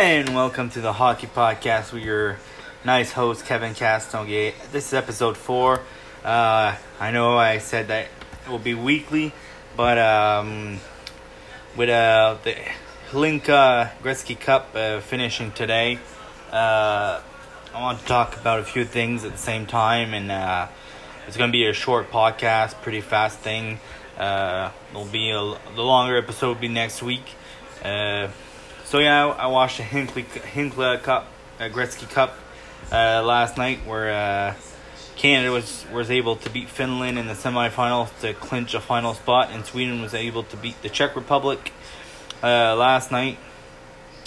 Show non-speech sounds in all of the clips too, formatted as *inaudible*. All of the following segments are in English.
And welcome to the Hockey Podcast with your nice host, Kevin Castonguay. This is episode four. Uh, I know I said that it will be weekly, but um, with uh, the Hlinka Gretzky Cup uh, finishing today, uh, I want to talk about a few things at the same time, and uh, it's going to be a short podcast, pretty fast thing. Uh, it'll be a, the longer episode will be next week. So yeah, I, I watched the Hinkle Hinkle Cup, a Gretzky Cup, uh, last night, where uh, Canada was was able to beat Finland in the semifinals to clinch a final spot, and Sweden was able to beat the Czech Republic uh, last night.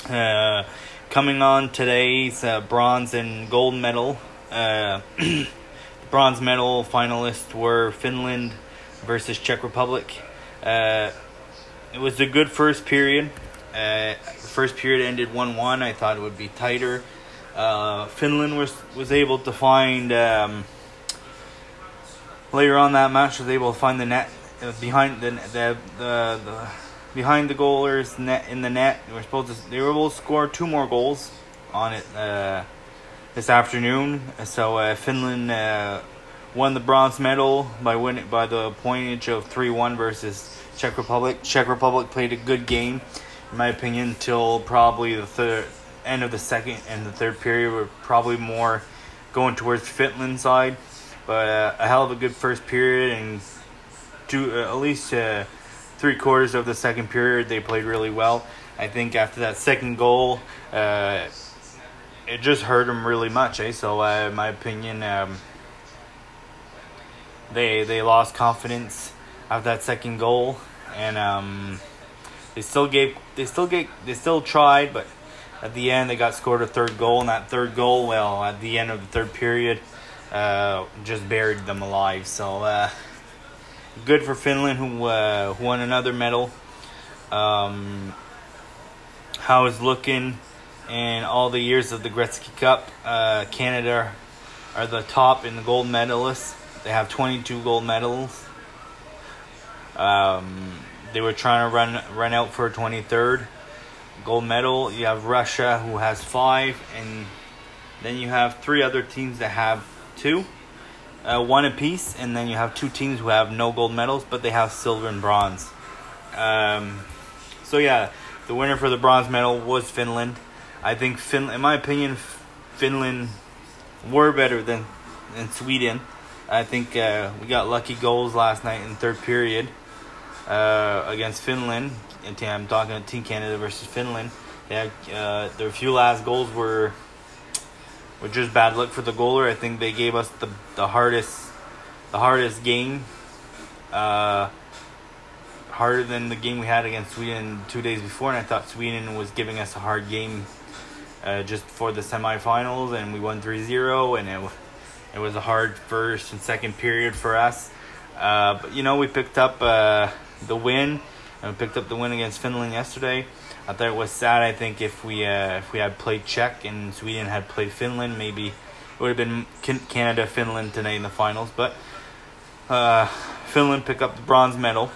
Uh, coming on today's uh, bronze and gold medal. Uh, *clears throat* bronze medal finalists were Finland versus Czech Republic. It was a good first period. Uh, first period ended one one. I thought it would be tighter. Uh, Finland was was able to find um, later on that match was able to find the net uh, behind the the the, the behind the goalers net in the net. They were supposed to they were able to score two more goals on it uh, this afternoon. So uh, Finland uh, won the bronze medal by winning by the pointage of three one versus Czech Republic. Czech Republic played a good game, in my opinion, till probably the third end of the second and the third period were probably more going towards Finland's side. But uh, a hell of a good first period and two uh, at least uh, three quarters of the second period they played really well. I think after that second goal, uh, it just hurt them really much. Eh? So uh, in my opinion, um, they they lost confidence after that second goal, and um, they still gave they still gave they still tried, but at the end they got scored a third goal, and that third goal, well, at the end of the third period, uh, just buried them alive. So uh, good for Finland, who uh, won another medal. Um, how is looking in all the years of the Gretzky Cup? Uh, Canada are the top in the gold medalists. They have 22 gold medals. Um, they were trying to run run out for a 23rd gold medal. You have Russia who has five, and then you have three other teams that have two, uh, one apiece, and then you have two teams who have no gold medals, but they have silver and bronze. Um, so yeah, the winner for the bronze medal was Finland. I think Finland, in my opinion, Finland were better than than Sweden. I think uh, we got lucky goals last night in third period uh, against Finland. And I'm talking Team Canada versus Finland. They had, uh, their few last goals were were just bad luck for the goaler. I think they gave us the the hardest the hardest game. Uh, harder than the game we had against Sweden two days before, and I thought Sweden was giving us a hard game uh, just before the semifinals, and we won 3-0, and it it was a hard first and second period for us. Uh, but you know, we picked up uh, the win, and we picked up the win against Finland yesterday. I thought it was sad. I think if we uh, if we had played Czech and Sweden had played Finland, maybe it would have been Canada Finland today in the finals. But uh, Finland picked up the bronze medal.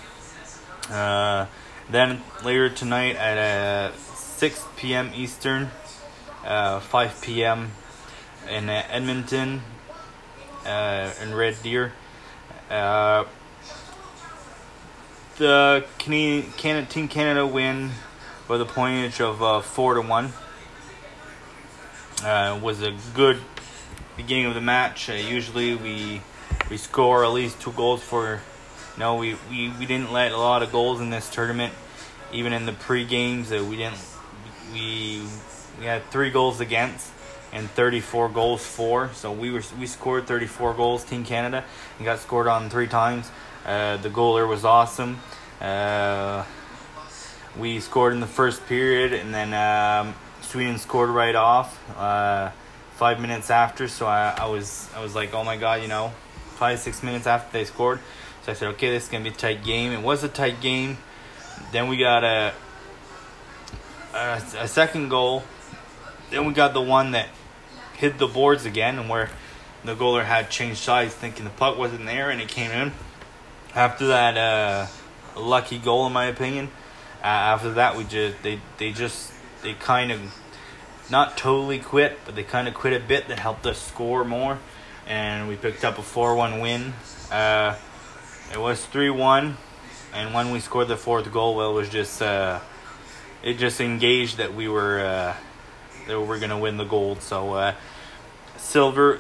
Uh, then later tonight at uh, 6 p.m. Eastern, uh, 5 p.m. in uh, Edmonton, in Red Deer. The Canadian, Canada, Team Canada win by the pointage of uh, four to one. Uh, was a good beginning of the match. Uh, usually we we score at least two goals for. No, we, we, we didn't let a lot of goals in this tournament. Even in the pre games, uh, we didn't. We we had three goals against and 34 goals for. So we were we scored 34 goals, Team Canada, and got scored on three times. Uh, the goaler was awesome. Uh, we scored in the first period, and then um, Sweden scored right off uh, five minutes after. So I, I was I was like, oh my god, you know, five six minutes after they scored. So I said, okay, this is gonna be a tight game. It was a tight game. Then we got a a, a second goal. Then we got the one that hit the boards again, and where the goaler had changed sides, thinking the puck wasn't there, and it came in. After that uh, lucky goal, in my opinion, uh, after that we just they they just they kind of not totally quit, but they kind of quit a bit. That helped us score more, and we picked up a four-one win. Uh, it was three-one, and when we scored the fourth goal, well, it was just uh, it just engaged that we were uh, that we were gonna win the gold. So uh, silver,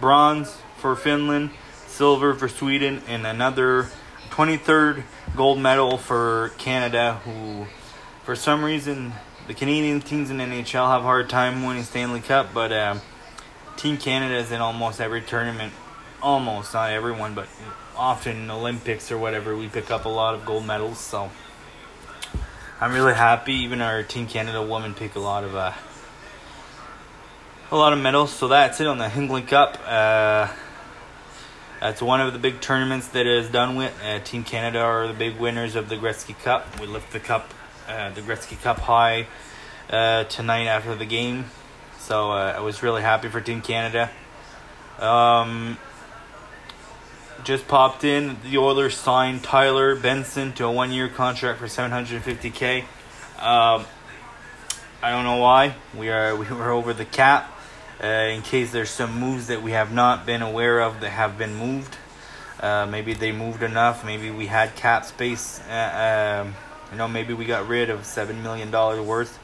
bronze for Finland, silver for Sweden, and another 23rd gold medal for Canada, who for some reason the Canadian teams in NHL have a hard time winning Stanley Cup, but um, Team Canada is in almost every tournament. Almost, not everyone, but often Olympics or whatever, we pick up a lot of gold medals. So I'm really happy. Even our Team Canada women pick a lot of uh, a lot of medals. So that's it on the Hinckley Cup. Uh, that's one of the big tournaments that is done with. Uh, Team Canada are the big winners of the Gretzky Cup. We lift the cup, uh, the Gretzky Cup high uh, tonight after the game. So uh, I was really happy for Team Canada. Um, just popped in. The Oilers signed Tyler Benson to a one-year contract for 750k. Um, I don't know why. We are *laughs* we were over the cap. Uh, in case there's some moves that we have not been aware of that have been moved. Uh, maybe they moved enough. Maybe we had cap space. Uh, um, you know, maybe we got rid of seven million dollars worth,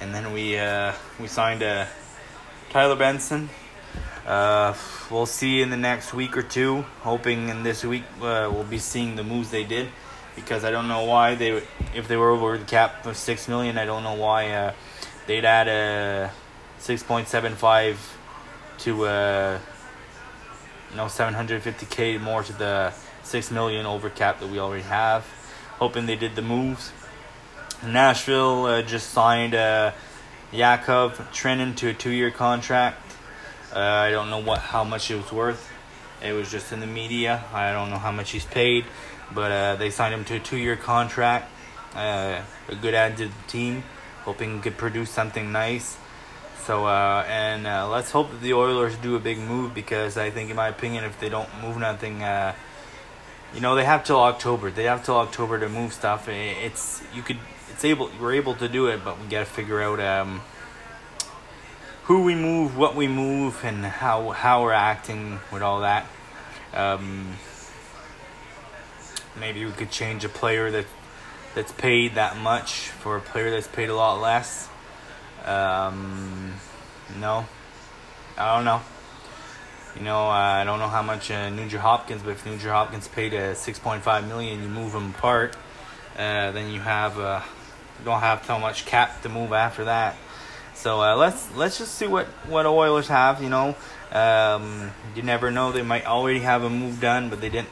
and then we uh, we signed a Tyler Benson. Uh, we'll see in the next week or two. Hoping in this week uh, we'll be seeing the moves they did, because I don't know why they if they were over the cap of six million. I don't know why they'd add a 6.75 to uh you know 750k more to the 6 million over cap that we already have. Hoping they did the moves. Nashville uh, just signed uh Yakov Trenin to a 2-year contract. Uh, I don't know what how much it was worth. It was just in the media. I don't know how much he's paid but uh, they signed him to a 2-year contract. Uh, a good add to the team. Hoping he could produce something nice so uh, and uh, let's hope that the Oilers do a big move because I think, in my opinion, if they don't move nothing, uh, you know, they have till October. They have till October to move stuff. It's you could, it's able, we're able to do it, but we got to figure out um, who we move, what we move, and how how we're acting with all that. Um, maybe we could change a player that that's paid that much for a player that's paid a lot less. Um, no, I don't know. You know, uh, I don't know how much uh, Nugent Hopkins, but if Nugent Hopkins paid a six point five million, you move them apart, uh, then you have uh, you don't have so much cap to move after that. So uh, let's let's just see what what Oilers have. You know, um, you never know; they might already have a move done, but they didn't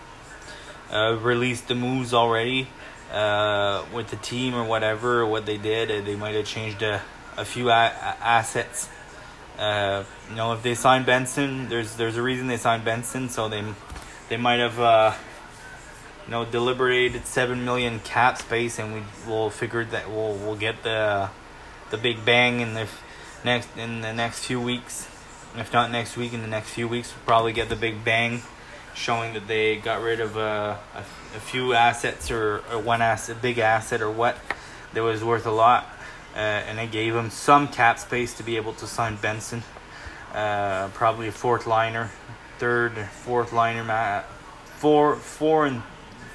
uh, release the moves already uh, with the team or whatever. What they did, uh, they might have changed a a few a- assets. Uh, you know, if they sign Benson, there's there's a reason they signed Benson, so they they might have uh, you know deliberated seven million cap space, and we will figure that we'll we'll get the the big bang in the next in the next few weeks. If not next week, in the next few weeks, we'll probably get the big bang, showing that they got rid of uh, a, a few assets or, or one asset, big asset or what that was worth a lot uh, and it gave him some cap space to be able to sign Benson. Uh, probably a fourth liner, third, fourth liner, four, four and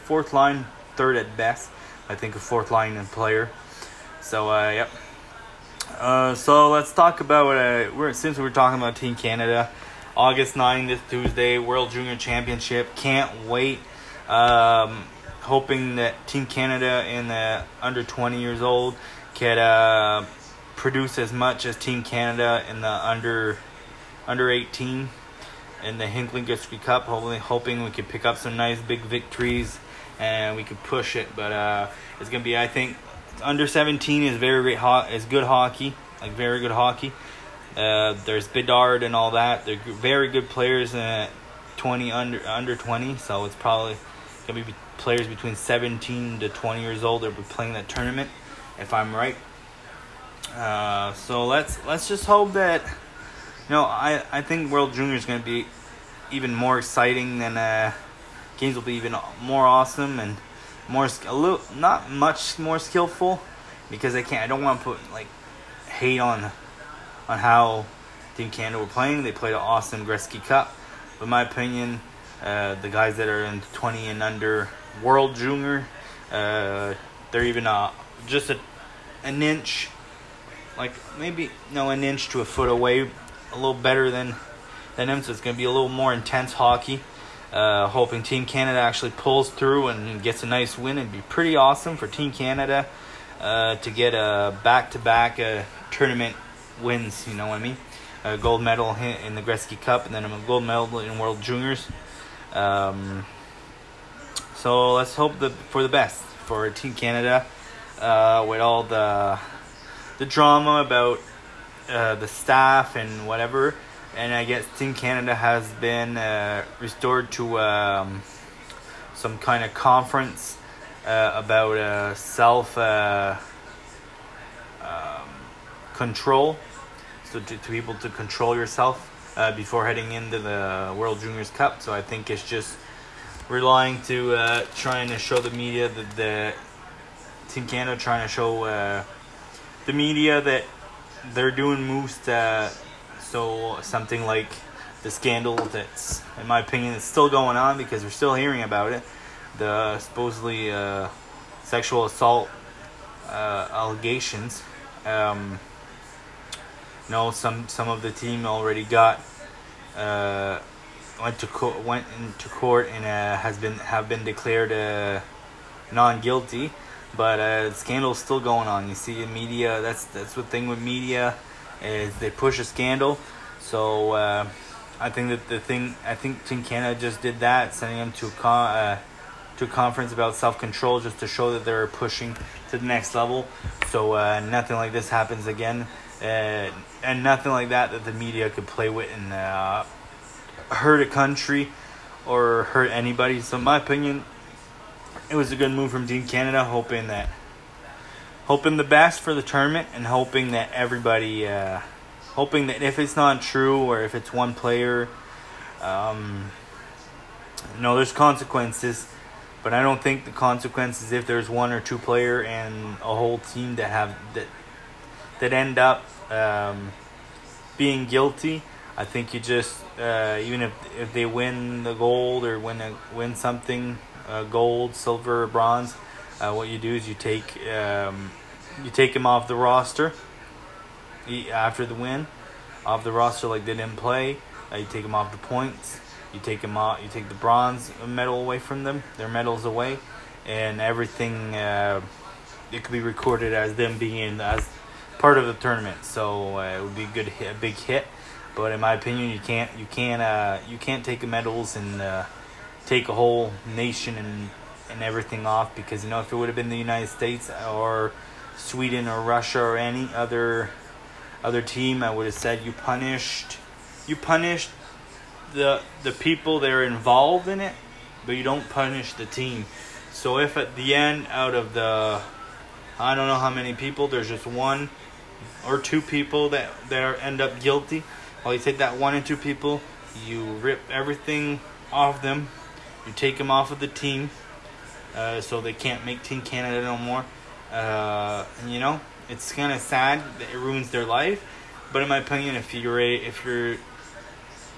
fourth line, third at best. I think a fourth line player. So uh, yep. Uh, so let's talk about uh, we're since we're talking about Team Canada, August 9 this Tuesday, World Junior Championship. Can't wait. Um, hoping that Team Canada in the under 20 years old could uh, produce as much as Team Canada in the under under 18 in the Hinckley Gretzky Cup. Hopefully, hoping we could pick up some nice big victories and we could push it. But uh, it's gonna be, I think, under 17 is very great. Ho- is good hockey, like very good hockey. Uh, there's Bedard and all that. They're very good players at 20 under under 20. So it's probably gonna be players between 17 to 20 years old. They'll be playing that tournament if I'm right. Uh, so let's let's just hope that you know I I think World Junior is going to be even more exciting than uh, games will be even more awesome and more a little not much more skillful because I can't I don't want to put like hate on on how Team Canada were playing. They played an awesome Gretzky Cup. But my opinion, uh, the guys that are in 20 and under World Junior, uh, they're even uh, just a, an inch, like maybe no an inch to a foot away, a little better than than them. So it's going to be a little more intense hockey. Uh, hoping Team Canada actually pulls through and gets a nice win. It'd be pretty awesome for Team Canada uh, to get a back-to-back uh, tournament wins. You know what I mean? A gold medal in the Gretzky Cup, and then a gold medal in World Juniors. Um, so let's hope the, for the best for Team Canada uh, with all the the drama about uh, the staff and whatever and I guess Team Canada has been uh, restored to um, some kind of conference uh, about uh, self uh, um, control, so to, to, be able to control yourself uh, before heading into the World Juniors Cup. So I think it's just relying to uh, trying to show the media that the Team Canada trying to show the media that they're doing moves to so something like the scandal that's, in my opinion, is still going on because we're still hearing about it. The supposedly uh, sexual assault uh, allegations. Um, some some of the team already got uh, went to court, went into court and uh, has been have been declared uh, non guilty. But uh, the scandal is still going on. You see, in media, that's that's the thing with media is they push a scandal. So uh, I think that the thing I think Team Canada just did that, sending them to a con- uh, to a conference about self control, just to show that they're pushing to the next level. So uh, nothing like this happens again, uh, and nothing like that that the media could play with and uh, hurt a country or hurt anybody. So in my opinion, it was a good move from Team Canada, hoping that hoping the best for the tournament and hoping that everybody, uh, hoping that if it's not true or if it's one player, um, no, there's consequences. But I don't think the consequences if there's one or two player and a whole team that have that that end up um, being guilty. I think you just uh, even if if they win the gold or win a, win something, uh, gold, silver, bronze uh, what you do is you take um, you take him off the roster after the win, off the roster like they didn't play. Uh, you take him off the points. You take him off. You take the bronze medal away from them. Their medals away, and everything. Uh, it could be recorded as them being as part of the tournament. So uh, it would be a good hit, a big hit. But in my opinion, you can't you can't uh, you can't take the medals and take a whole nation and and everything off because you know if it would have been the United States or Sweden or Russia or any other other team, I would have said you punished you punished the the people that are involved in it, but you don't punish the team. So if at the end out of the I don't know how many people, there's just one or two people that that end up guilty. Well, you take that one and two people, you rip everything off them, you take them off of the team, uh, so they can't make Team Canada no more. Uh, you know, it's kind of sad that it ruins their life. But in my opinion, if you're a, if you're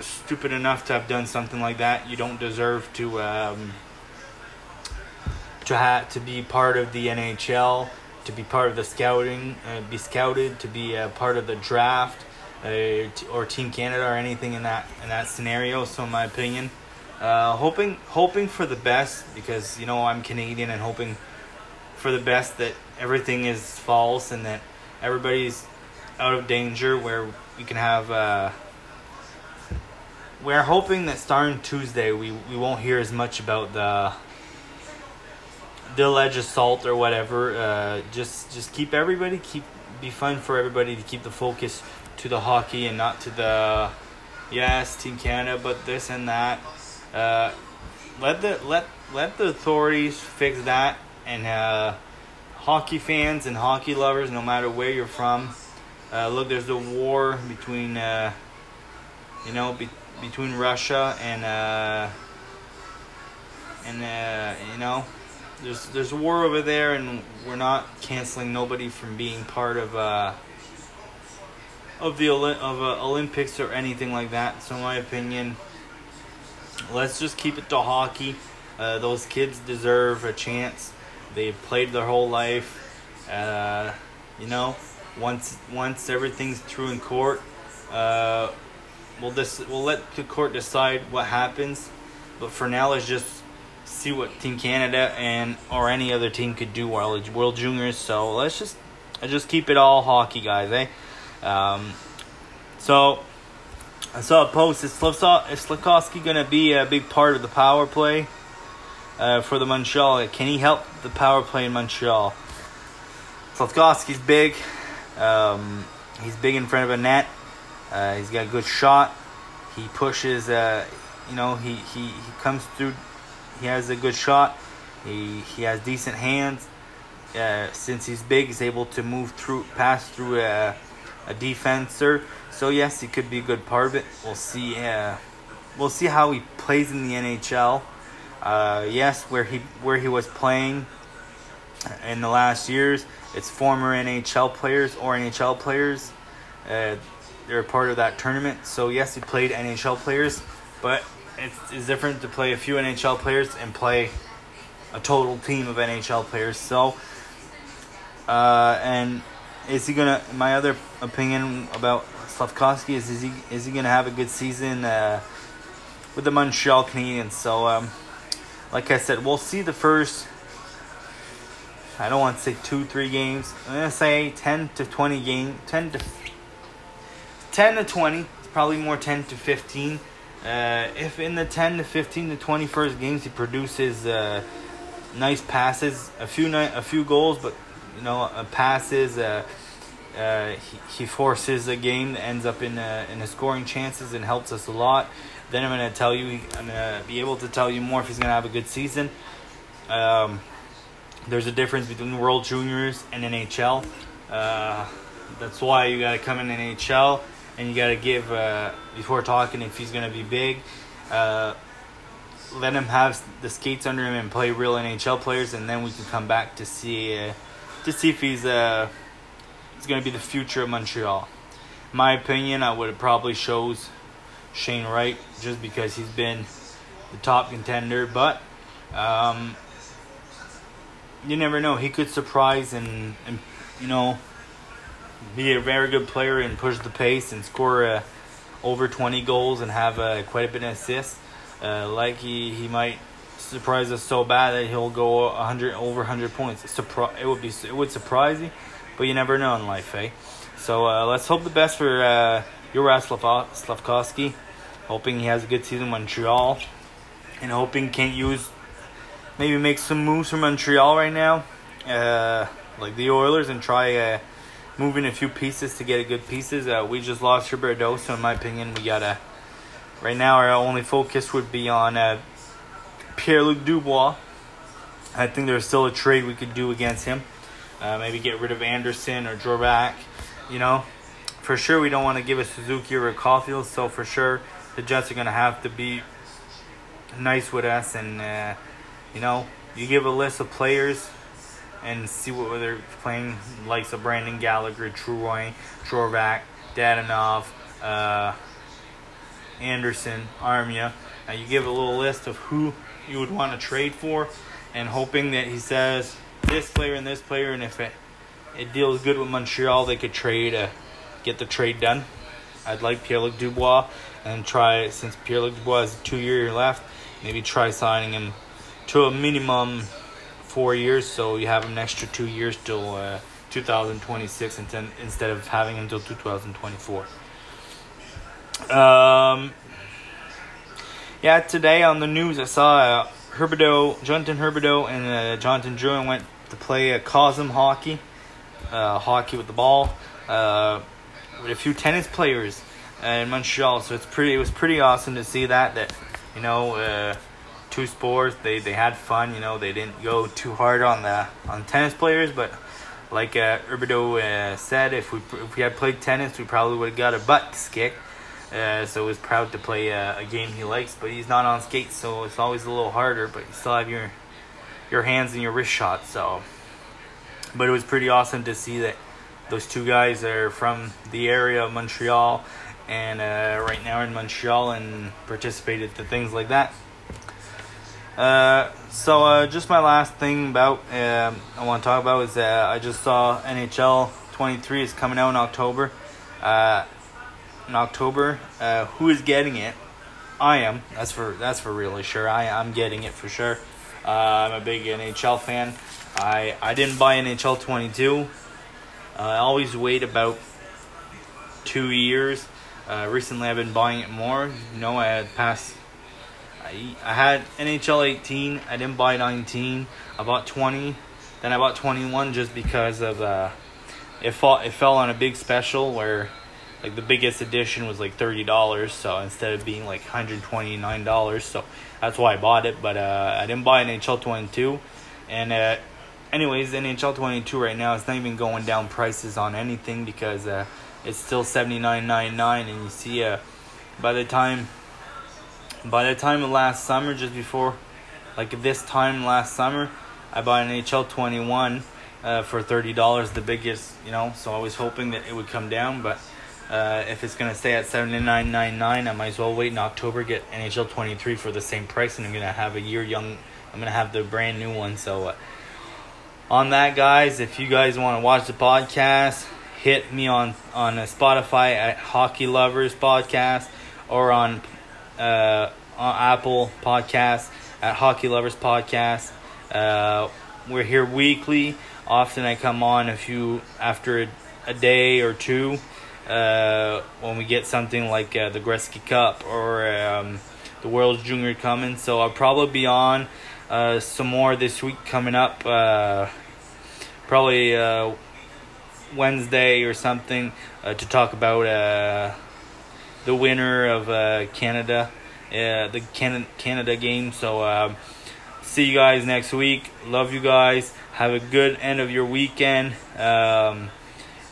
stupid enough to have done something like that, you don't deserve to um, to have to be part of the NHL, to be part of the scouting, uh, be scouted, to be a part of the draft, uh, or Team Canada or anything in that in that scenario. So, in my opinion. Uh, hoping hoping for the best because you know I'm Canadian and hoping for the best that everything is false and that everybody's out of danger where we can have uh, we're hoping that starting Tuesday we, we won't hear as much about the the alleged assault or whatever. Uh, just just keep everybody keep be fun for everybody to keep the focus to the hockey and not to the yes team Canada but this and that uh, let the let let the authorities fix that, and uh, hockey fans and hockey lovers, no matter where you're from, uh, look, there's a war between uh, you know be, between Russia and uh, and you know there's there's a war over there, and we're not canceling nobody from being part of of the Oli- of Olympics or anything like that. So, in my opinion, let's just keep it to hockey. Uh, those kids deserve a chance. They played their whole life. Uh, you know, once once everything's through in court, uh, we'll just we'll let the court decide what happens. But for now, let's just see what Team Canada and or any other team could do World World Juniors. So let's just just keep it all hockey, guys, eh? Um, so I saw a post. Is Slafkovsky going to be a big part of the power play uh, for the Montreal? Can he help the power play in Montreal? Slafkovsky's big. Um, he's big in front of a net. Uh, he's got a good shot. He pushes. Uh, you know, he, he, he comes through. He has a good shot. He he has decent hands. Uh, since he's big, he's able to move through, pass through a, defenser. So yes, he could be a good part of it. We'll see. Uh, we'll see how he plays in the NHL. Uh, yes, where he where he was playing in the last years, it's former NHL players or NHL players. Uh, they're part of that tournament. So yes, he played NHL players, but it's, it's different to play a few NHL players and play a total team of NHL players. So, uh, and is he gonna? My other opinion about Slafkovsky is is he is he gonna have a good season uh, with the Montreal Canadiens? So, um, like I said, we'll see the first. I don't want to say two, three games. I'm gonna say ten to twenty game, ten to ten to twenty. It's probably more ten to fifteen. Uh, if in the ten to fifteen to twenty first games he produces uh, nice passes, a few ni- a few goals, but you know uh, passes. Uh, uh, he, he forces a game that ends up in uh, in a scoring chances and helps us a lot. Then I'm gonna tell you, I'm gonna be able to tell you more if he's gonna have a good season. Um, there's a difference between World Juniors and NHL. Uh, that's why you gotta come in NHL and you gotta give uh, before talking if he's gonna be big. Uh, let him have the skates under him and play real NHL players, and then we can come back to see uh, to see if he's uh he's gonna be the future of Montreal. In my opinion, I would have probably chose Shane Wright just because he's been the top contender, but um, you never know. He could surprise and, and you know be a very good player and push the pace and score uh, over 20 goals and have uh, quite a bit of assists. Uh, like he, he might surprise us so bad that he'll go 100 over 100 points. Surpri- it would be it would surprise you, but you never know in life, eh? So uh, let's hope the best for uh, Juraj Slafkovsky. Hoping he has a good season in Montreal, and hoping can't use maybe make some moves for Montreal right now, uh, like the Oilers, and try uh, moving a few pieces to get a good pieces. Uh, we just lost Roberto, so in my opinion, we gotta. Right now, our only focus would be on uh, Pierre Luc Dubois. I think there's still a trade we could do against him. Uh, maybe get rid of Anderson or Dvorak. You know, for sure we don't want to give a Suzuki or a Caulfield. So for sure the Jets are gonna have to be nice with us, and uh, you know, you give a list of players and see what they're playing, likes of Brendan Gallagher, Troy, Dvorak, Dadonov, uh, Anderson, Armia. Now you give a little list of who you would want to trade for, and hoping that he says this player and this player, and if it it deals good with Montreal, they could trade, uh, get the trade done. I'd like Pierre-Luc Dubois and try since Pierre-Luc Dubois has two year left, maybe try signing him to a minimum four years, so you have an extra two years till uh, 2026 instead of having him until 2024. Um, yeah, today on the news I saw uh, Huberdeau, Jonathan Huberdeau, and uh, Jonathan Drouin went to play a Cosom hockey, uh, hockey with the ball, uh, with a few tennis players in Montreal. So it's pretty. It was pretty awesome to see that. That you know, uh, two sports. They they had fun. You know, they didn't go too hard on the on tennis players, but like uh, Huberdeau uh, said, if we if we had played tennis, we probably would have got a butt kick. Uh, so was proud to play a, game he likes, but he's not on skates, so it's always a little harder. But you still have your your hands and your wrist shots. So, but it was pretty awesome to see that Those two guys are from the area of Montreal, and uh, right now in Montreal and participated to things like that. Uh, so uh, just my last thing about um, I want to talk about is that I just saw NHL 23 is coming out in October. Uh, in October, uh, who is getting it? I am. That's for that's for really sure. I I'm getting it for sure. Uh, I'm a big NHL fan. I I didn't buy NHL 22. I always wait about two years. recently, I've been buying it more. You know, I had passed I, I had NHL 18. I didn't buy 19. I bought 20. Then I bought 21 just because of uh, it fall it fell on a big special where like the biggest edition was like thirty dollars. So instead of being like hundred twenty nine dollars, so that's why I bought it. But uh, I didn't buy an NHL 22. And uh, anyways, NHL 22 right now it's not even going down prices on anything because uh, it's still seventy nine ninety nine. And you see, uh, by the time by the time of last summer, just before, like this time last summer, I bought an HL 21 uh, for $30, the biggest, you know, so I was hoping that it would come down, but uh, if it's going to stay at $79.99, I might as well wait in October, get NHL 23 for the same price, and I'm going to have a year young, I'm going to have the brand new one, so uh, on that, guys, if you guys want to watch the podcast, hit me on, on Spotify at Hockey Lovers Podcast or on uh, on Apple podcast at Hockey Lovers Podcast. Uh, we're here weekly. Often I come on a few after a, a day or two uh, when we get something like uh, the Gretzky Cup or um, the World's Junior coming. So I'll probably be on uh, some more this week coming up. Uh, probably uh, Wednesday or something to talk about the winner of Canada, the Canada, Canada game. So um, see you guys next week. Love you guys. Have a good end of your weekend. Um,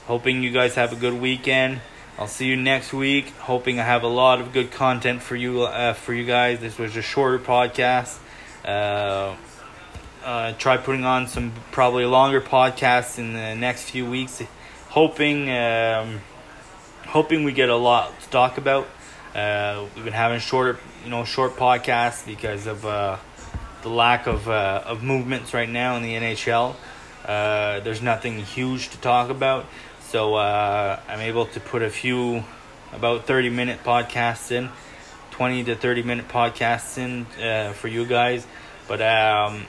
hoping you guys have a good weekend. I'll see you next week. Hoping I have a lot of good content for you uh, for you guys. This was a shorter podcast. Uh, uh, try putting on some probably longer podcasts in the next few weeks. Hoping. Um, hoping we get a lot to talk about. Uh, we've been having shorter, you know, short podcasts because of uh, the lack of uh, of movements right now in the NHL. There's nothing huge to talk about, so uh, I'm able to put a few about 30 minute podcasts in, 20 to 30 minute podcasts in uh, for you guys. But um,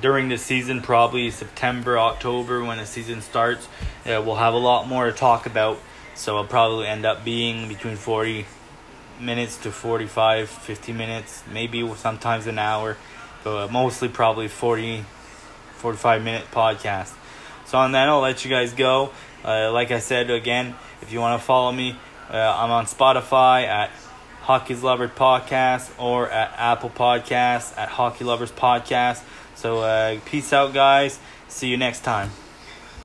during the season, probably September, October, when the season starts, we'll have a lot more to talk about. So I'll probably end up being between 40 minutes to 45, 50 minutes, maybe sometimes an hour, but mostly probably 40, 45 minute podcast. So on that, I'll let you guys go. Uh, like I said again, if you want to follow me, uh, I'm on Spotify at Hockey's Lovers Podcast or at Apple Podcasts at Hockey Lovers Podcast. So uh, peace out, guys. See you next time.